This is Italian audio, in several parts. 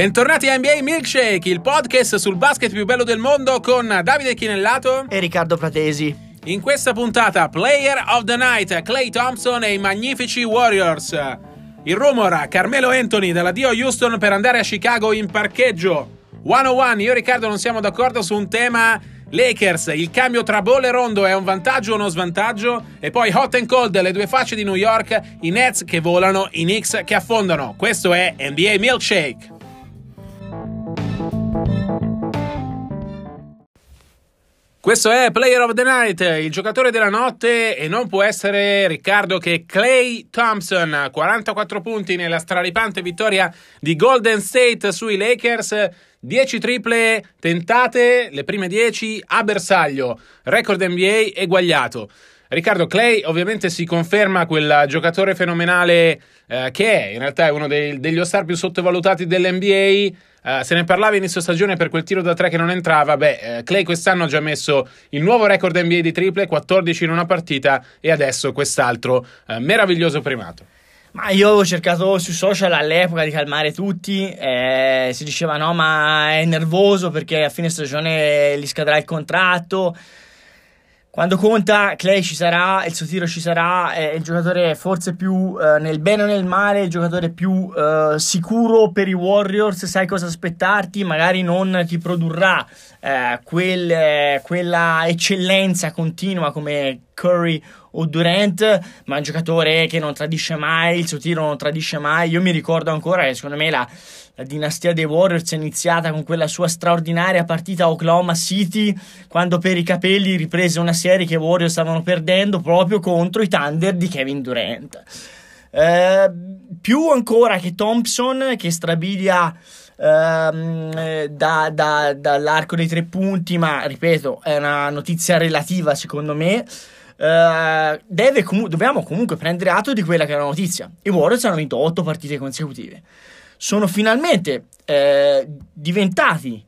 Bentornati a NBA Milkshake, il podcast sul basket più bello del mondo con Davide Chinellato e Riccardo Pratesi. In questa puntata, Player of the Night, Clay Thompson e i magnifici Warriors. Il rumor, Carmelo Anthony dall'addio Houston per andare a Chicago in parcheggio. 101, io e Riccardo non siamo d'accordo su un tema Lakers, il cambio tra Ball e Rondo è un vantaggio o uno svantaggio? E poi hot and cold, le due facce di New York, i Nets che volano, i Knicks che affondano. Questo è NBA Milkshake. Questo è Player of the Night, il giocatore della notte e non può essere Riccardo che Clay Thompson, 44 punti nella straripante vittoria di Golden State sui Lakers, 10 triple tentate, le prime 10 a bersaglio, record NBA eguagliato. Riccardo Clay ovviamente si conferma quel giocatore fenomenale eh, che è, in realtà è uno dei, degli star più sottovalutati dell'NBA Uh, se ne parlava inizio stagione per quel tiro da tre che non entrava. Beh, uh, Clay quest'anno ha già messo il nuovo record NBA di triple, 14 in una partita, e adesso quest'altro uh, meraviglioso primato. Ma io avevo cercato su social all'epoca di calmare tutti, eh, si diceva no, ma è nervoso perché a fine stagione gli scadrà il contratto. Quando conta, Clay ci sarà, il suo tiro ci sarà, è il giocatore forse più eh, nel bene o nel male, il giocatore più eh, sicuro per i Warriors, sai cosa aspettarti, magari non ti produrrà eh, quel, quella eccellenza continua come Curry o Durant, ma un giocatore che non tradisce mai, il suo tiro non tradisce mai. Io mi ricordo ancora che secondo me la, la dinastia dei Warriors è iniziata con quella sua straordinaria partita a Oklahoma City, quando per i capelli riprese una serie che i Warriors stavano perdendo proprio contro i Thunder di Kevin Durant. Eh, più ancora che Thompson, che strabilia ehm, da, da, dall'arco dei tre punti, ma ripeto, è una notizia relativa secondo me. Uh, comu- dobbiamo comunque prendere atto di quella che è la notizia. I Warriors hanno vinto 8 partite consecutive. Sono finalmente eh, diventati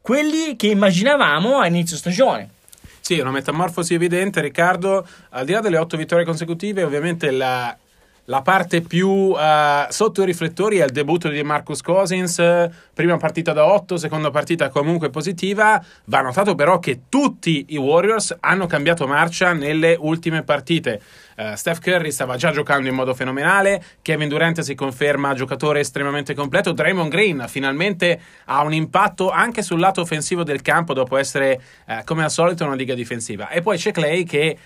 quelli che immaginavamo a inizio stagione. Sì, una metamorfosi evidente, Riccardo. Al di là delle 8 vittorie consecutive, ovviamente la la parte più uh, sotto i riflettori è il debutto di Marcus Cousins, prima partita da 8, seconda partita comunque positiva. Va notato però che tutti i Warriors hanno cambiato marcia nelle ultime partite. Uh, Steph Curry stava già giocando in modo fenomenale, Kevin Durant si conferma giocatore estremamente completo, Draymond Green finalmente ha un impatto anche sul lato offensivo del campo dopo essere uh, come al solito una liga difensiva. E poi c'è Clay che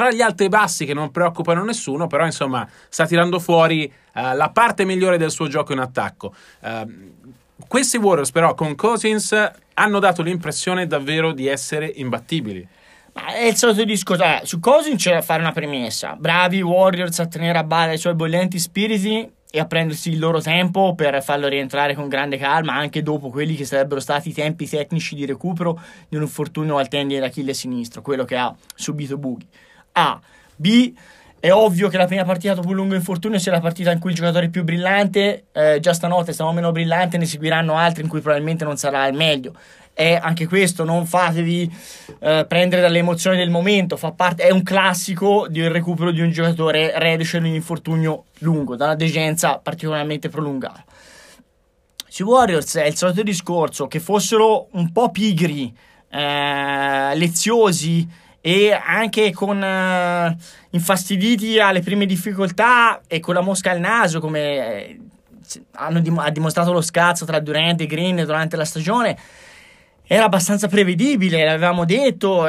tra gli alti e bassi che non preoccupano nessuno, però insomma sta tirando fuori uh, la parte migliore del suo gioco in attacco. Uh, questi Warriors però con Cousins hanno dato l'impressione davvero di essere imbattibili. Ma è il solito discorso. Eh, su Cousins c'è da fare una premessa. Bravi Warriors a tenere a bada i suoi bollenti spiriti e a prendersi il loro tempo per farlo rientrare con grande calma anche dopo quelli che sarebbero stati i tempi tecnici di recupero di un infortunio al tendine d'Achille sinistro, quello che ha subito Bughi. A. B. È ovvio che la prima partita dopo un lungo infortunio sia la partita in cui il giocatore è più brillante. Eh, già stanotte stava meno brillante, ne seguiranno altri in cui probabilmente non sarà il meglio. È anche questo, non fatevi eh, prendere dalle emozioni del momento. Fa parte, è un classico del recupero di un giocatore reduce di un infortunio lungo, da una degenza particolarmente prolungata. Sui Warriors è il solito discorso che fossero un po' pigri, eh, leziosi e anche con uh, infastiditi alle prime difficoltà e con la mosca al naso come eh, hanno dim- ha dimostrato lo scazzo tra Durant e Green durante la stagione era abbastanza prevedibile, l'avevamo detto,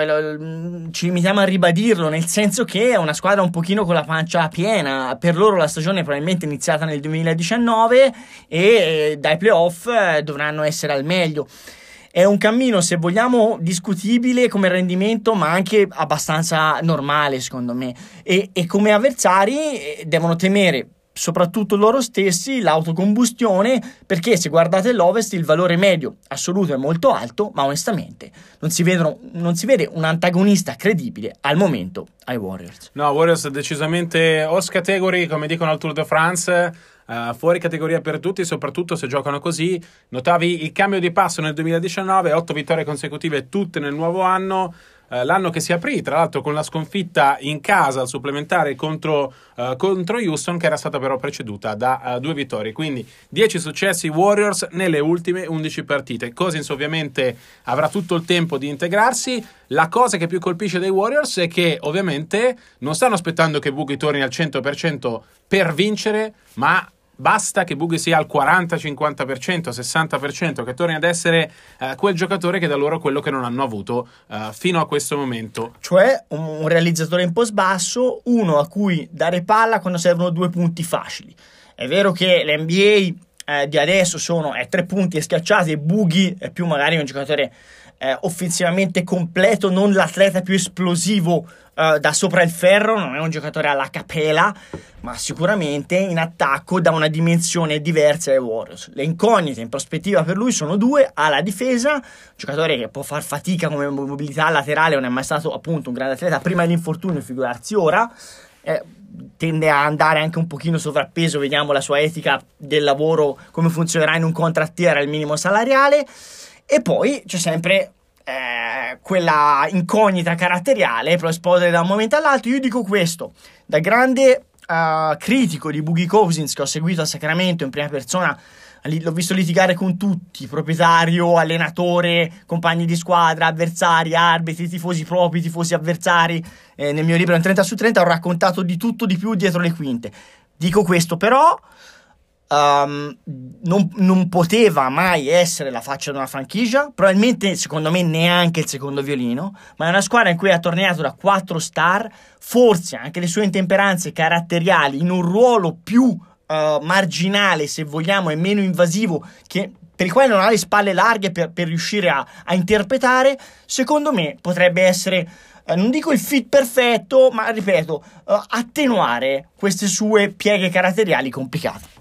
ci limitiamo a ribadirlo, nel senso che è una squadra un pochino con la pancia piena. Per loro la stagione è probabilmente iniziata nel 2019 e eh, dai playoff eh, dovranno essere al meglio. È un cammino, se vogliamo, discutibile come rendimento, ma anche abbastanza normale, secondo me. E, e come avversari eh, devono temere soprattutto loro stessi l'autocombustione perché se guardate l'Ovest il valore medio assoluto è molto alto ma onestamente non si, vedono, non si vede un antagonista credibile al momento ai Warriors no Warriors decisamente os category come dicono al Tour de France Uh, fuori categoria per tutti, soprattutto se giocano così. Notavi il cambio di passo nel 2019, 8 vittorie consecutive tutte nel nuovo anno. eh, l'anno che si aprì, tra l'altro con la sconfitta in casa al supplementare contro, uh, contro Houston, che era stata però preceduta da uh, due vittorie. Quindi 10 successi Warriors nelle ultime 11 partite. Cousins ovviamente avrà tutto il tempo di integrarsi. La cosa che più colpisce dei Warriors è che ovviamente non stanno aspettando che Boogie torni al 100% per vincere, ma basta che Bughi sia al 40, 50%, 60%, che torni ad essere eh, quel giocatore che da loro quello che non hanno avuto eh, fino a questo momento. Cioè un, un, realizzatore in post basso, uno a cui dare palla quando servono due punti facili. È vero che l'NBA eh, di adesso sono eh, tre punti e schiacciati e Bughi è più magari un giocatore eh, offensivamente completo, non l'atleta più esplosivo uh, da sopra il ferro, non è un giocatore alla capela, ma sicuramente in attacco da una dimensione diversa ai Warriors. Le incognite in prospettiva per lui sono due, alla difesa, giocatore che può far fatica come mobilità laterale, non è mai stato appunto un grande atleta prima dell'infortunio, figurarsi ora. Eh, tende a andare anche un pochino sovrappeso, vediamo la sua etica del lavoro, come funzionerà in un contrattiere al minimo salariale. E poi c'è sempre eh, quella incognita caratteriale può esplodere da un momento all'altro. Io dico questo, da grande uh, critico di Boogie Cousins che ho seguito a Sacramento in prima persona, l'ho visto litigare con tutti, proprietario, allenatore, compagni di squadra, avversari, arbitri, tifosi propri, tifosi avversari. Eh, nel mio libro in 30 su 30 ho raccontato di tutto di più dietro le quinte. Dico questo però um, non, non, poteva mai essere la faccia di una franchigia, probabilmente secondo me neanche il secondo violino, ma è una squadra in cui ha tornato da 4 star, forse anche le sue intemperanze caratteriali in un ruolo più uh, marginale, se vogliamo, e meno invasivo, che, per il quale non ha le spalle larghe per, per riuscire a, a interpretare, secondo me potrebbe essere eh, non dico il fit perfetto, ma ripeto, uh, attenuare queste sue pieghe caratteriali complicate.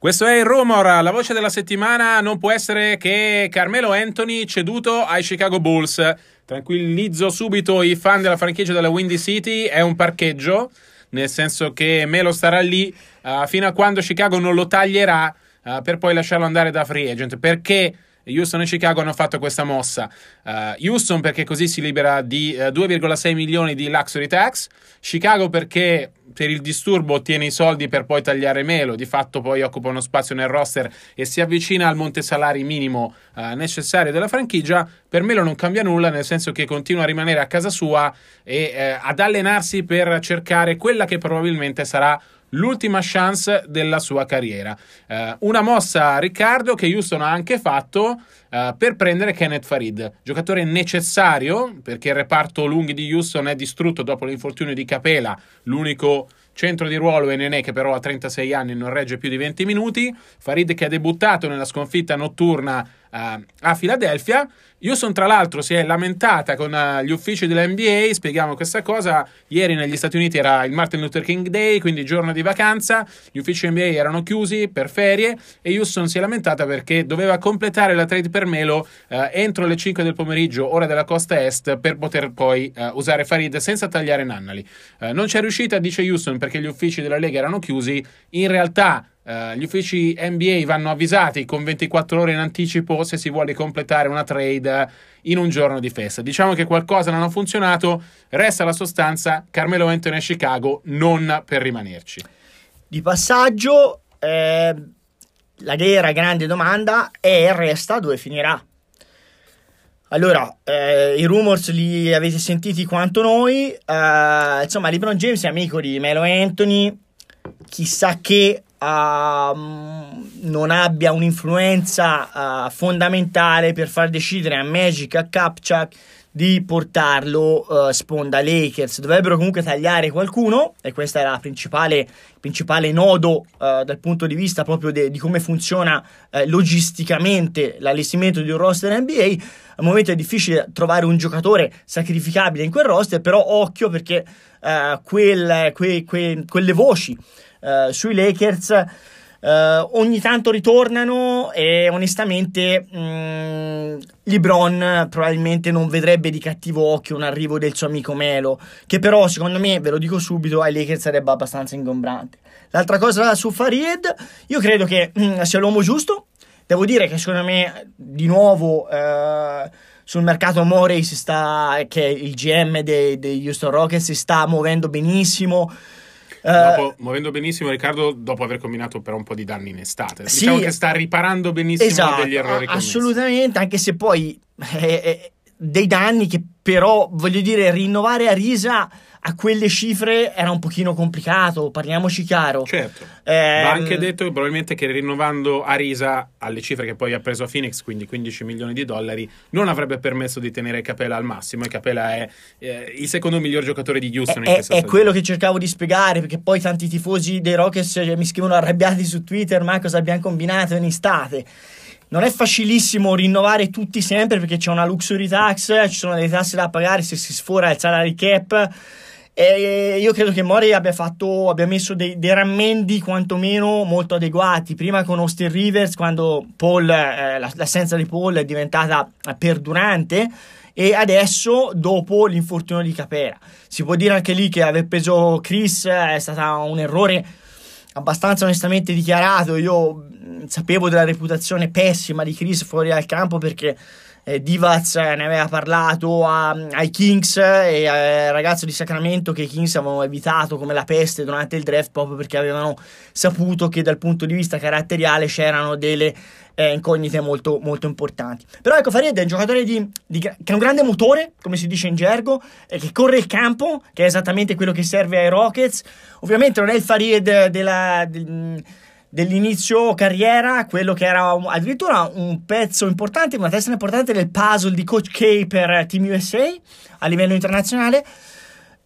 Questo è il rumor, la voce della settimana non può essere che Carmelo Anthony ceduto ai Chicago Bulls. Tranquillizzo subito i fan della franchigia della Windy City, è un parcheggio, nel senso che Melo starà lì uh, fino a quando Chicago non lo taglierà uh, per poi lasciarlo andare da free agent. Perché Houston e Chicago hanno fatto questa mossa. Uh, Houston perché così si libera di uh, 2,6 milioni di luxury tax, Chicago perché per il disturbo ottiene i soldi per poi tagliare Melo, di fatto poi occupa uno spazio nel roster e si avvicina al monte salari minimo uh, necessario della franchigia. Per Melo non cambia nulla, nel senso che continua a rimanere a casa sua e eh, ad allenarsi per cercare quella che probabilmente sarà l'ultima chance della sua carriera. Uh, una mossa, Riccardo, che Houston ha anche fatto uh, per prendere Kenneth Farid, giocatore necessario perché il reparto lunghi di Houston è distrutto dopo l'infortunio di Capela, l'unico centro di ruolo è Nenè che però a 36 anni non regge più di 20 minuti, Farid che ha debuttato nella sconfitta notturna uh, a Filadelfia. Houston, tra l'altro, si è lamentata con uh, gli uffici dell'NBA. Spieghiamo questa cosa. Ieri negli Stati Uniti era il Martin Luther King Day, quindi giorno di vacanza. Gli uffici NBA erano chiusi per ferie e Houston si è lamentata perché doveva completare la trade per Melo uh, entro le 5 del pomeriggio, ora della costa est, per poter poi uh, usare Farid senza tagliare Nannali. non c'è riuscita, dice Houston, perché gli uffici della Lega erano chiusi. In realtà Uh, gli uffici NBA vanno avvisati con 24 ore in anticipo se si vuole completare una trade in un giorno di festa. Diciamo che qualcosa non ha funzionato, resta la sostanza, Carmelo Anthony a Chicago non per rimanerci. Di passaggio, eh, la vera grande domanda è resta dove finirà. Allora, eh, i rumors li avete sentiti quanto noi, eh, insomma LeBron James è amico di Melo Anthony, chissà che uh, non abbia un'influenza uh, fondamentale per far decidere a Magic, a Kapchak di portarlo uh, sponda Lakers. Dovrebbero comunque tagliare qualcuno e questo è il principale, principale nodo uh, dal punto di vista proprio de, di come funziona uh, logisticamente l'allestimento di un roster NBA. Al momento è difficile trovare un giocatore sacrificabile in quel roster, però occhio perché quel, que, que, quelle voci uh, sui Lakers. Uh, ogni tanto ritornano e onestamente mh, mm, LeBron probabilmente non vedrebbe di cattivo occhio un arrivo del suo amico Melo, che però secondo me, ve lo dico subito, ai Lakers sarebbe abbastanza ingombrante. L'altra cosa su Farid, io credo che mh, mm, sia l'uomo giusto, Devo dire che secondo me, di nuovo, eh, sul mercato Morey si sta, che è il GM dei, dei Houston Rockets, si sta muovendo benissimo. Eh, dopo, muovendo benissimo Riccardo dopo aver combinato però un po' di danni in estate. Sì, diciamo che sta riparando benissimo esatto, degli errori commessi. Assolutamente, anche se poi eh, eh, dei danni che però, voglio dire, rinnovare a risa a quelle cifre era un pochino complicato, parliamoci chiaro. Certo. Eh, Va anche detto che probabilmente che rinnovando Arisa alle cifre che poi ha preso a Phoenix, quindi 15 milioni di dollari, non avrebbe permesso di tenere Capella al massimo e Capella è eh, il secondo miglior giocatore di Houston. È, è quello che cercavo di spiegare, perché poi tanti tifosi dei Rockets cioè, mi scrivono arrabbiati su Twitter, ma cosa abbiamo combinato in estate non è facilissimo rinnovare tutti sempre perché c'è una luxury tax, ci sono delle tasse da pagare se si sfora il salary cap. E io credo che Mori abbia, fatto, abbia messo dei, dei, rammendi quantomeno molto adeguati. Prima con Austin Rivers, quando Paul, eh, l'assenza di Paul è diventata perdurante, e adesso dopo l'infortunio di Capera. Si può dire anche lì che aver preso Chris è stato un errore abbastanza onestamente dichiarato. Io sapevo della reputazione pessima di Chris fuori dal campo perché eh, Divaz ne aveva parlato a, ai Kings e al ragazzo di Sacramento che i Kings avevano evitato come la peste durante il draft proprio perché avevano saputo che dal punto di vista caratteriale c'erano delle eh, incognite molto, molto importanti. Però ecco, Farid è un giocatore di, di, che ha un grande motore, come si dice in gergo, e che corre il campo, che è esattamente quello che serve ai Rockets. Ovviamente non è il Farid della... Del, dell'inizio carriera, quello che era un, addirittura un pezzo importante, una testa importante del puzzle di Coach K per Team USA a livello internazionale.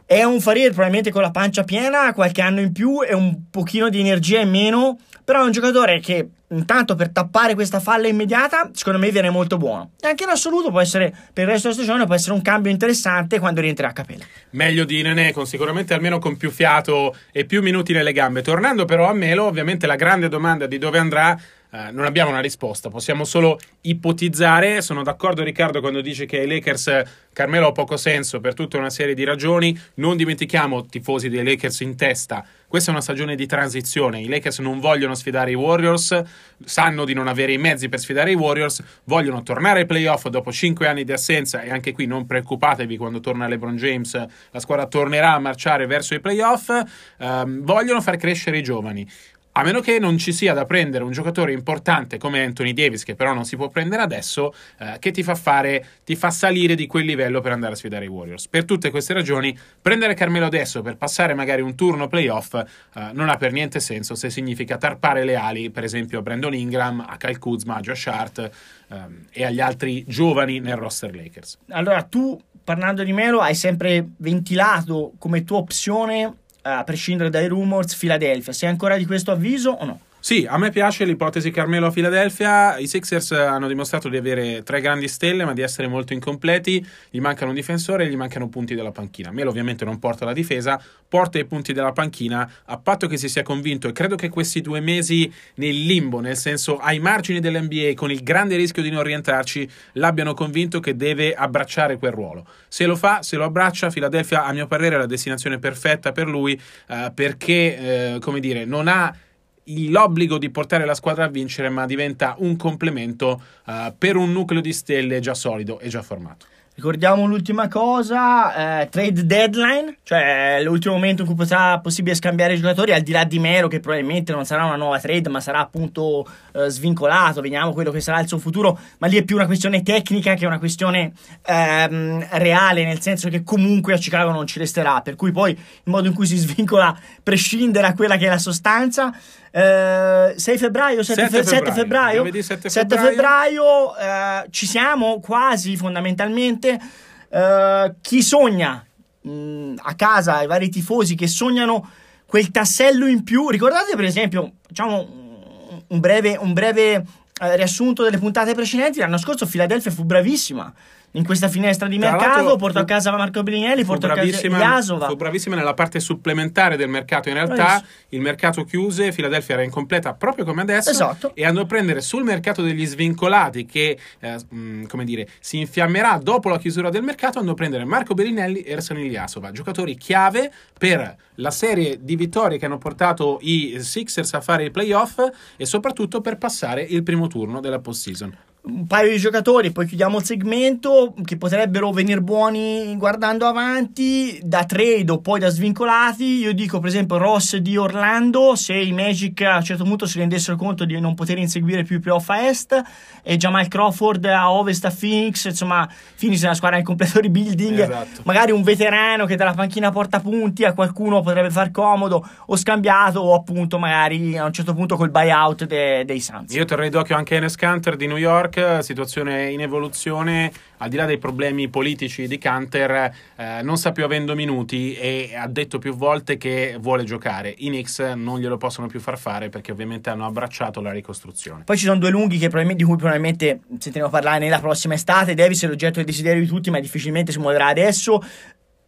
È un Farid probabilmente con la pancia piena, qualche anno in più e un pochino di energia in meno, però è un giocatore che intanto per tappare questa falla immediata, secondo me viene molto buono. E anche in assoluto può essere, per il resto della stagione, può essere un cambio interessante quando rientrerà a Capella. Meglio di Nenè, con sicuramente almeno con più fiato e più minuti nelle gambe. Tornando però a Melo, ovviamente la grande domanda di dove andrà eh, non abbiamo una risposta, possiamo solo ipotizzare. Sono d'accordo Riccardo quando dice che ai Lakers Carmelo ha poco senso per tutta una serie di ragioni. Non dimentichiamo, tifosi dei Lakers in testa, questa è una stagione di transizione. I Lakers non vogliono sfidare i Warriors, sanno di non avere i mezzi per sfidare i Warriors, vogliono tornare ai playoff dopo 5 anni di assenza e anche qui non preoccupatevi quando torna LeBron James, la squadra tornerà a marciare verso i playoff. Um, vogliono far crescere i giovani. A meno che non ci sia da prendere un giocatore importante come Anthony Davis, che però non si può prendere adesso, eh, che ti fa fare, ti fa salire di quel livello per andare a sfidare i Warriors. Per tutte queste ragioni, prendere Carmelo adesso per passare magari un turno playoff eh, non ha per niente senso se significa tarpare le ali, per esempio a Brandon Ingram, a Kyle Kuzma, a Josh Hart ehm, e agli altri giovani nel roster Lakers. Allora, tu parlando di Melo hai sempre ventilato come tua opzione a prescindere dai rumors, Philadelphia. Sei ancora di questo avviso o no? Sì, a me piace l'ipotesi Carmelo a Philadelphia. I Sixers hanno dimostrato di avere tre grandi stelle, ma di essere molto incompleti. Gli mancano un difensore e gli mancano punti della panchina. Melo ovviamente non porta la difesa, porta i punti della panchina, a patto che si sia convinto. E credo che questi due mesi nel limbo, nel senso ai margini dell'NBA, con il grande rischio di non rientrarci, l'abbiano convinto che deve abbracciare quel ruolo. Se lo fa, se lo abbraccia, Philadelphia, a mio parere, è la destinazione perfetta per lui, eh, perché, eh, come dire, non ha l'obbligo di portare la squadra a vincere, ma diventa un complemento uh, per un nucleo di stelle già solido e già formato. Ricordiamo l'ultima cosa, eh, trade deadline, cioè l'ultimo momento in cui sarà possibile scambiare i giocatori, al di là di Mero che probabilmente non sarà una nuova trade ma sarà appunto eh, svincolato, vediamo quello che sarà il suo futuro, ma lì è più una questione tecnica che una questione ehm, reale, nel senso che comunque a Chicago non ci resterà, per cui poi il modo in cui si svincola prescinde da quella che è la sostanza. Eh, 6 febbraio, 7, 7 febbraio, 7 febbraio, 7 7 febbraio eh, ci siamo quasi fondamentalmente. Eh, chi sogna mh, mm, a casa, i vari tifosi che sognano quel tassello in più, ricordate per esempio, facciamo un breve, un breve eh, riassunto delle puntate precedenti, l'anno scorso Philadelphia fu bravissima in questa finestra di mercato, porto a casa Marco Bellinelli, fu porto a casa bravissima, Iasova. fu bravissima nella parte supplementare del mercato. In realtà il mercato chiuse, Philadelphia era incompleta proprio come adesso Esatto. e andò a prendere sul mercato degli svincolati che eh, mh, come dire, si infiammerà dopo la chiusura del mercato, andò a prendere Marco Bellinelli e Ersan Ilyasova, giocatori chiave per la serie di vittorie che hanno portato i Sixers a fare i playoff e soprattutto per passare il primo turno della postseason. Un paio di giocatori, poi chiudiamo il segmento, che potrebbero venire buoni guardando avanti, da trade o poi da svincolati. Io dico, per esempio, Ross di Orlando, se i Magic a un certo punto si rendessero conto di non poter inseguire più i playoff a est, e Jamal Crawford a ovest a Phoenix, insomma, Phoenix è una squadra in completo rebuilding. Esatto. Magari un veterano che dalla panchina porta punti a qualcuno potrebbe far comodo, o scambiato, o appunto magari a un certo punto col buyout de- dei Suns. Io terrei d'occhio anche Enes Kanter di New York, situazione in evoluzione, al di là dei problemi politici di Kanter, eh, non sta più avendo minuti e ha detto più volte che vuole giocare. I Knicks non glielo possono più far fare perché ovviamente hanno abbracciato la ricostruzione. Poi ci sono due lunghi che di cui probabilmente sentiremo parlare nella prossima estate. Davis è l'oggetto del desiderio di tutti, ma difficilmente si muoverà adesso.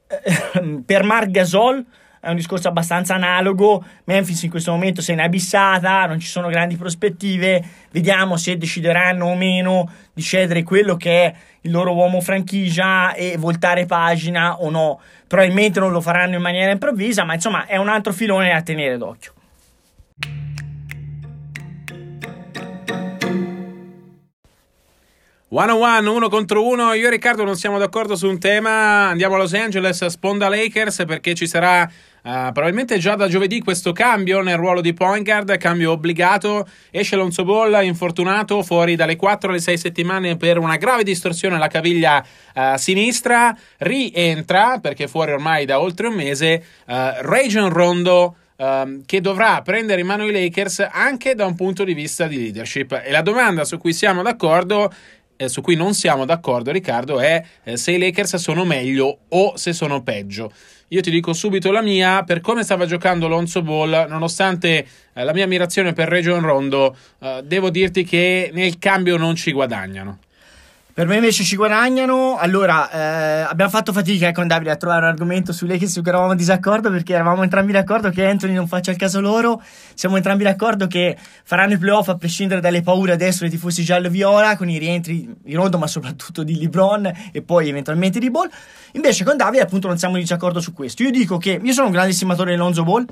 Eh, per Marc Gasol è un discorso abbastanza analogo. Memphis in questo momento se n'è abissata, non ci sono grandi prospettive. Vediamo se decideranno o meno di cedere quello che è il loro uomo franchigia e voltare pagina o no. Probabilmente non lo faranno in maniera improvvisa, ma insomma è un altro filone da tenere d'occhio. One on one, uno contro uno. Io e Riccardo non siamo d'accordo su un tema. Andiamo a Los Angeles, sponda Lakers, perché ci sarà eh, probabilmente già da giovedì questo cambio nel ruolo di point guard, cambio obbligato. Esce Lonzo Ball, infortunato, fuori dalle 4 alle 6 settimane per una grave distorsione alla caviglia eh, sinistra. Rientra, perché fuori ormai da oltre un mese, eh, Rajon Rondo ehm, che dovrà prendere in mano i Lakers anche da un punto di vista di leadership. E la domanda su cui siamo d'accordo, eh, su cui non siamo d'accordo, Riccardo, è eh, se i Lakers sono meglio o se sono peggio. Io ti dico subito la mia, per come stava giocando Lonzo Ball, nonostante eh, la mia ammirazione per Region Rondo, eh, devo dirti che nel cambio non ci guadagnano. Per me invece ci guadagnano. Allora, eh, abbiamo fatto fatica con Davide a trovare un argomento su Lakers su cui eravamo in disaccordo perché eravamo entrambi d'accordo che Anthony non faccia il caso loro. Siamo entrambi d'accordo che faranno i playoff a prescindere dalle paure adesso dei tifosi giallo-viola con i rientri di Rondo ma soprattutto di LeBron e poi eventualmente di Ball. Invece con Davide appunto non siamo in disaccordo su questo. Io dico che io sono un grande estimatore di Lonzo Ball,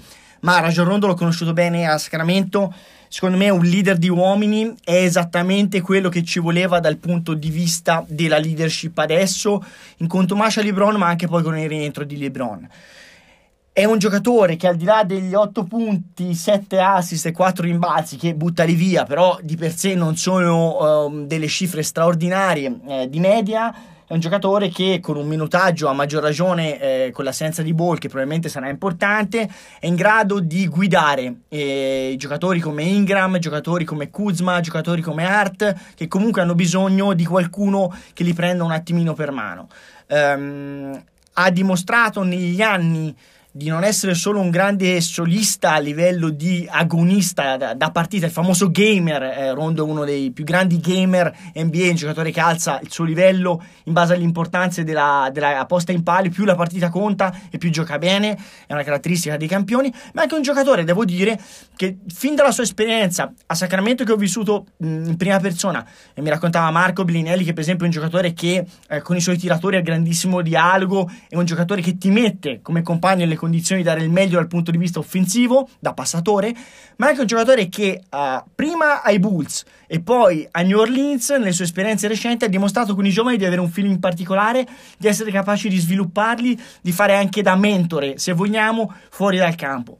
ma Rajon Rondo l'ho conosciuto bene a Sacramento. Secondo me un leader di uomini è esattamente quello che ci voleva dal punto di vista della leadership adesso in contumacia a LeBron ma anche poi con il rientro di LeBron. È un giocatore che al di là degli 8 punti, 7 assist e 4 rimbalzi che buttali via, però di per sé non sono um, delle cifre straordinarie eh, di media, è un giocatore che con un minutaggio a maggior ragione eh, con l'assenza di Ball che probabilmente sarà importante è in grado di guidare eh, giocatori come Ingram, giocatori come Kuzma, giocatori come Hart che comunque hanno bisogno di qualcuno che li prenda un attimino per mano. Um, ha dimostrato negli anni di non essere solo un grande solista a livello di agonista da, da partita, il famoso gamer, eh, Rondo è uno dei più grandi gamer NBA, un giocatore che alza il suo livello in base alle importanze della, della posta in pali, più la partita conta e più gioca bene, è una caratteristica dei campioni, ma anche un giocatore, devo dire, che fin dalla sua esperienza a Sacramento che ho vissuto mh, in prima persona, e mi raccontava Marco Bellinelli che per esempio è un giocatore che eh, con i suoi tiratori ha grandissimo dialogo, è un giocatore che ti mette come compagno nelle condizioni di dare il meglio dal punto di vista offensivo, da passatore, ma anche un giocatore che uh, prima ai Bulls e poi a New Orleans, nelle sue esperienze recenti, ha dimostrato con i giovani di avere un feeling particolare, di essere capaci di svilupparli, di fare anche da mentore, se vogliamo, fuori dal campo.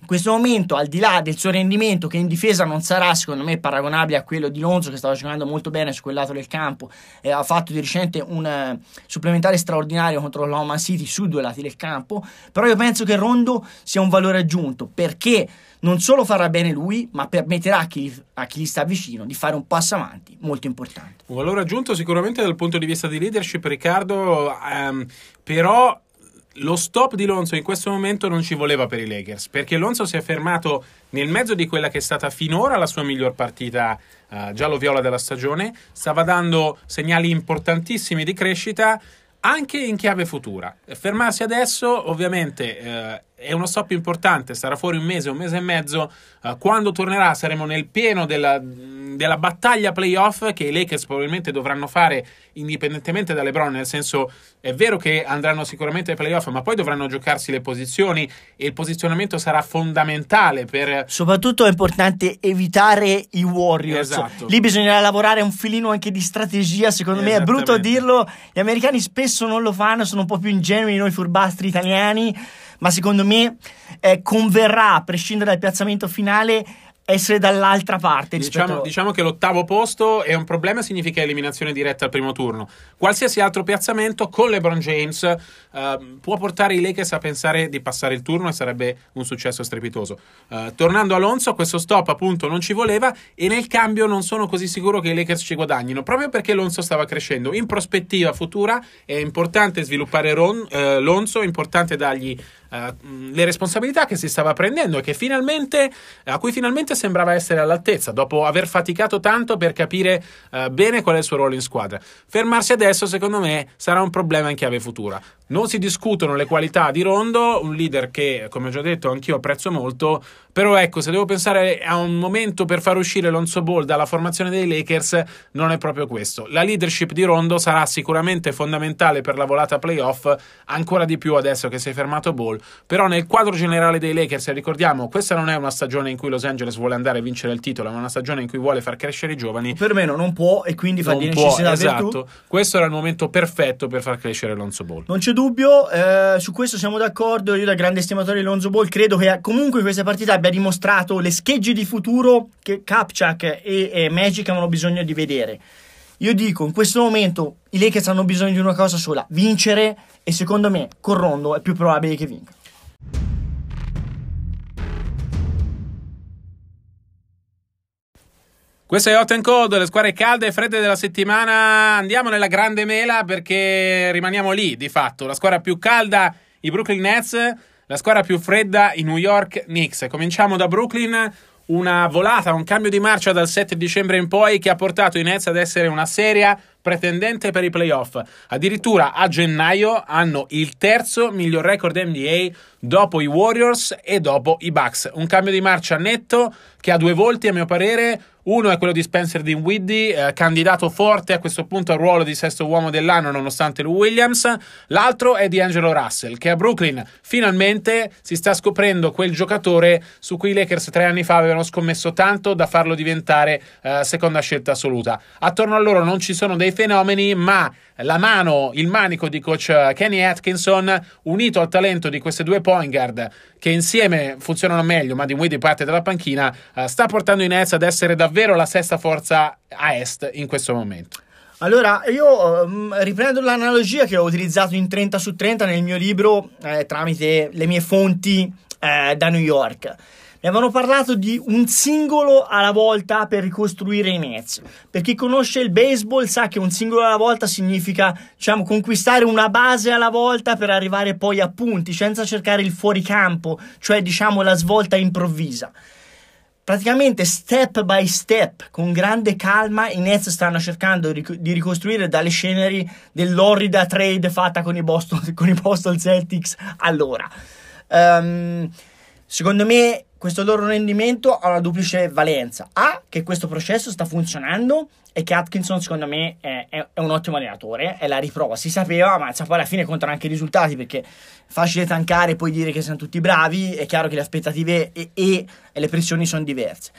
In questo momento, al di là del suo rendimento, che in difesa non sarà secondo me paragonabile a quello di Lonzo, che stava giocando molto bene su quel lato del campo, e ha fatto di recente un uh, supplementare straordinario contro l'Oman City su due lati del campo. Però io penso che Rondo sia un valore aggiunto perché non solo farà bene lui, ma permetterà a chi, a chi gli sta vicino di fare un passo avanti molto importante. Un valore aggiunto sicuramente dal punto di vista di leadership, Riccardo, ehm, però lo stop di Lonzo in questo momento non ci voleva per i Lakers, perché Lonzo si è fermato nel mezzo di quella che è stata finora la sua miglior partita uh, giallo-viola della stagione, stava dando segnali importantissimi di crescita anche in chiave futura. Fermarsi adesso ovviamente eh, è uno stop importante, sarà fuori un mese, un mese e mezzo. Uh, quando tornerà saremo nel pieno della, della, battaglia playoff che i Lakers probabilmente dovranno fare indipendentemente da LeBron, nel senso è vero che andranno sicuramente ai playoff, ma poi dovranno giocarsi le posizioni e il posizionamento sarà fondamentale per... Soprattutto è importante evitare i Warriors. Esatto. Lì bisognerà lavorare un filino anche di strategia, secondo me è brutto dirlo, gli americani spesso non lo fanno, sono un po' più ingenui noi furbastri italiani ma secondo me eh, converrà, a prescindere dal piazzamento finale, essere dall'altra parte. Diciamo, diciamo, che l'ottavo posto è un problema, significa eliminazione diretta al primo turno. Qualsiasi altro piazzamento con LeBron James uh, può portare i Lakers a pensare di passare il turno e sarebbe un successo strepitoso. Uh, tornando a Alonso, questo stop appunto non ci voleva e nel cambio non sono così sicuro che i Lakers ci guadagnino, proprio perché Alonso stava crescendo. In prospettiva futura è importante sviluppare Ron, uh, Alonso, è importante dargli Uh, le responsabilità che si stava prendendo e finalmente, a cui finalmente sembrava essere all'altezza, dopo aver faticato tanto per capire uh, bene qual è il suo ruolo in squadra. Fermarsi adesso, secondo me, sarà un problema in chiave futura. Non si discutono le qualità di Rondo, un leader che, come ho già detto, anch'io apprezzo molto, però ecco, se devo pensare a un momento per far uscire Lonzo Ball dalla formazione dei Lakers, non è proprio questo. La leadership di Rondo sarà sicuramente fondamentale per la volata playoff, ancora di più adesso che si è fermato Ball, però nel quadro generale dei Lakers, ricordiamo, questa non è una stagione in cui Los Angeles vuole andare a vincere il titolo, ma una stagione in cui vuole far crescere i giovani. Per me non può e quindi fa di necessità esatto. Questo era il momento perfetto per far crescere Lonzo Ball. Non c'è dubbio, eh, su questo siamo d'accordo. Io, da grande estimatore di Lonzo Ball, credo che comunque in questa partita abbia dimostrato le schegge di futuro che Kapchak e, e Magic avevano bisogno di vedere. Io dico, in questo momento i Lakers hanno bisogno di una cosa sola, vincere e secondo me con Rondo è più probabile che vinca. Questo è Hot and Cold, le squadre calde e fredde della settimana. Andiamo nella grande mela perché rimaniamo lì, di fatto. La squadra più calda, i Brooklyn Nets, la squadra più fredda, i New York Knicks. Cominciamo da Brooklyn, una volata, un cambio di marcia dal 7 dicembre in poi che ha portato i Nets ad essere una seria pretendente per i playoff. Addirittura a gennaio hanno il terzo miglior record NBA dopo i Warriors e dopo i Bucks. Un cambio di marcia netto che ha due volti a mio parere uno è quello di Spencer Dinwiddie, eh, candidato forte a questo punto al ruolo di sesto uomo dell'anno nonostante Lou Williams. L'altro è di Angelo Russell, che a Brooklyn finalmente si sta scoprendo quel giocatore su cui i Lakers tre anni fa avevano scommesso tanto da farlo diventare eh, seconda scelta assoluta. Attorno a loro non ci sono dei fenomeni, ma la mano, il manico di coach Kenny Atkinson, unito al talento di queste due point guard che insieme funzionano meglio, ma di Dinwiddie parte dalla panchina, uh, sta portando i Nets ad essere davvero la sesta forza a est in questo momento. Allora, io um, riprendo l'analogia che ho utilizzato in 30 su 30 nel mio libro eh, tramite le mie fonti eh, da New York mi avevano parlato di un singolo alla volta per ricostruire i Nets. Per chi conosce il baseball sa che un singolo alla volta significa, diciamo, conquistare una base alla volta per arrivare poi a punti, senza cercare il fuoricampo, cioè, diciamo, la svolta improvvisa. Praticamente step by step, con grande calma, i Nets stanno cercando di ricostruire dalle ceneri dell'orrida trade fatta con i Boston, con i Boston Celtics allora. Um, secondo me questo loro rendimento ha una duplice valenza. A, che questo processo sta funzionando e che Atkinson secondo me è, è, è un ottimo allenatore, è la riprova, si sapeva, ma poi alla fine contano anche i risultati perché è facile tancare e poi dire che siamo tutti bravi, è chiaro che le aspettative e, e, e le pressioni sono diverse.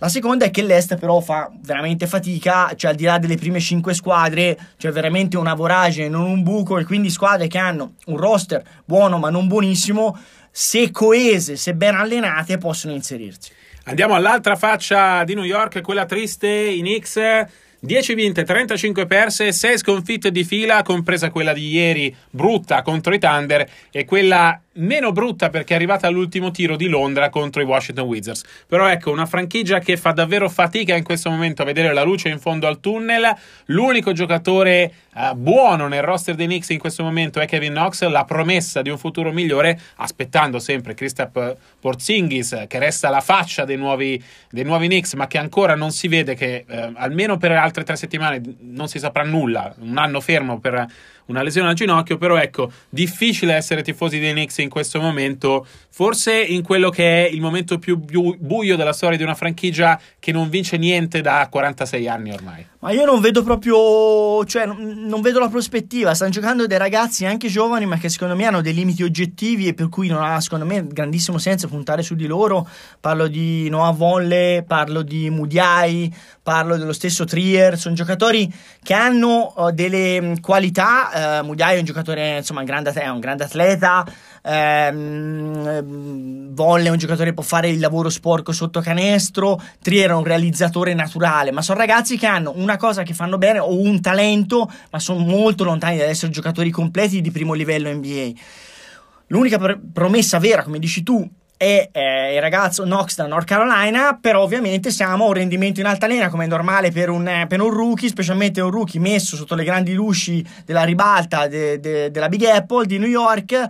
La seconda è che l'Est però fa veramente fatica, cioè al di là delle prime 5 squadre, c'è veramente una voragine, non un buco, e quindi squadre che hanno un roster buono ma non buonissimo se coese, se ben allenate, possono inserirsi. Andiamo all'altra faccia di New York, quella triste, i Knicks. 10 vinte, 35 perse, 6 sconfitte di fila, compresa quella di ieri brutta contro i Thunder e quella meno brutta perché è arrivata all'ultimo tiro di Londra contro i Washington Wizards. Però ecco, una franchigia che fa davvero fatica in questo momento a vedere la luce in fondo al tunnel. L'unico giocatore uh, buono nel roster dei Knicks in questo momento è Kevin Knox, la promessa di un futuro migliore, aspettando sempre Kristaps Porzingis, che resta la faccia dei nuovi, dei nuovi Knicks, ma che ancora non si vede che uh, almeno per altre tre settimane non si saprà nulla. Un anno fermo per una lesione al ginocchio, però ecco, difficile essere tifosi dei Knicks in questo momento, forse in quello che è il momento più buio della storia di una franchigia che non vince niente da 46 anni ormai. Ma io non vedo proprio, cioè non vedo la prospettiva, stanno giocando dei ragazzi anche giovani ma che secondo me hanno dei limiti oggettivi e per cui non ha secondo me grandissimo senso puntare su di loro, parlo di Noah Volle, parlo di Mudiai, parlo dello stesso Trier, sono giocatori che hanno uh, delle qualità, uh, Mudiai è un giocatore insomma un grande, è un grande atleta, ehm, Volle è un giocatore che può fare il lavoro sporco sotto canestro, Trier è un realizzatore naturale, ma sono ragazzi che hanno una cosa che fanno bene o un talento, ma sono molto lontani dall'essere giocatori completi di primo livello NBA. L'unica pr- promessa vera, come dici tu, è eh, il ragazzo Knox da North Carolina, però ovviamente siamo a un rendimento in altalena come è normale per un, per un, rookie, specialmente un rookie messo sotto le grandi luci della ribalta de, de, della Big Apple di New York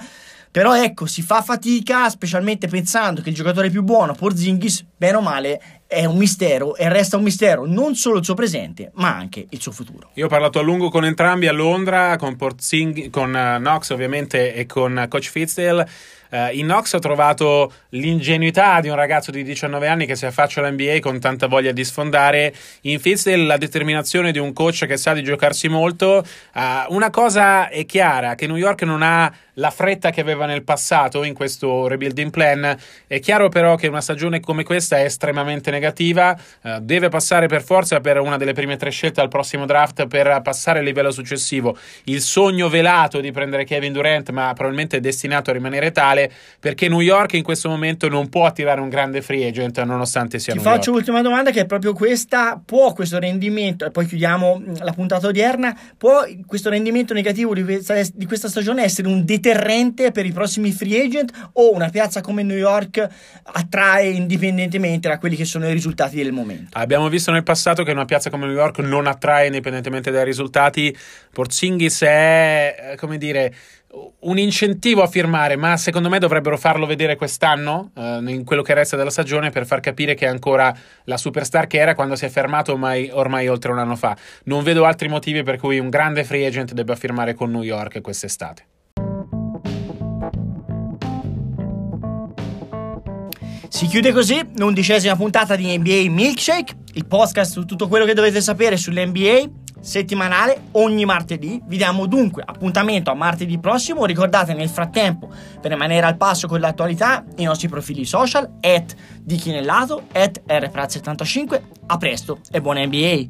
però ecco, si fa fatica, specialmente pensando che il giocatore più buono, Porzingis, bene o male, è un mistero e resta un mistero non solo il suo presente, ma anche il suo futuro. Io ho parlato a lungo con entrambi a Londra, con, Porzing- con uh, Knox ovviamente e con uh, Coach Fitzdale. Uh, in Knox ho trovato l'ingenuità di un ragazzo di 19 anni che si affaccia all'NBA con tanta voglia di sfondare. In Fitzdale la determinazione di un coach che sa di giocarsi molto. Uh, una cosa è chiara, che New York non ha la fretta che aveva nel passato in questo rebuilding plan. È chiaro però che una stagione come questa è estremamente negativa, uh, deve passare per forza per una delle prime tre scelte al prossimo draft per passare al livello successivo. Il sogno velato di prendere Kevin Durant, ma probabilmente è destinato a rimanere tale, perché New York in questo momento non può attivare un grande free agent nonostante sia Ti New faccio York. l'ultima domanda che è proprio questa, può questo rendimento, e poi chiudiamo la puntata odierna, può questo rendimento negativo di questa, di questa stagione essere un deterrente per i prossimi free agent o una piazza come New York attrae indipendentemente da quelli che sono i risultati del momento? Abbiamo visto nel passato che una piazza come New York non attrae indipendentemente dai risultati. Porzingis è, come dire, un incentivo a firmare, ma secondo me dovrebbero farlo vedere quest'anno, eh, in quello che resta della stagione, per far capire che è ancora la superstar che era quando si è fermato ormai, ormai oltre un anno fa. Non vedo altri motivi per cui un grande free agent debba firmare con New York quest'estate. Si chiude così l'undicesima puntata di NBA Milkshake, il podcast su tutto quello che dovete sapere sull'NBA, settimanale ogni martedì. Vi diamo dunque appuntamento a martedì prossimo. Ricordate nel frattempo, per rimanere al passo con l'attualità, i nostri profili social, at di Chinellato, at rprat75. A presto e buona NBA!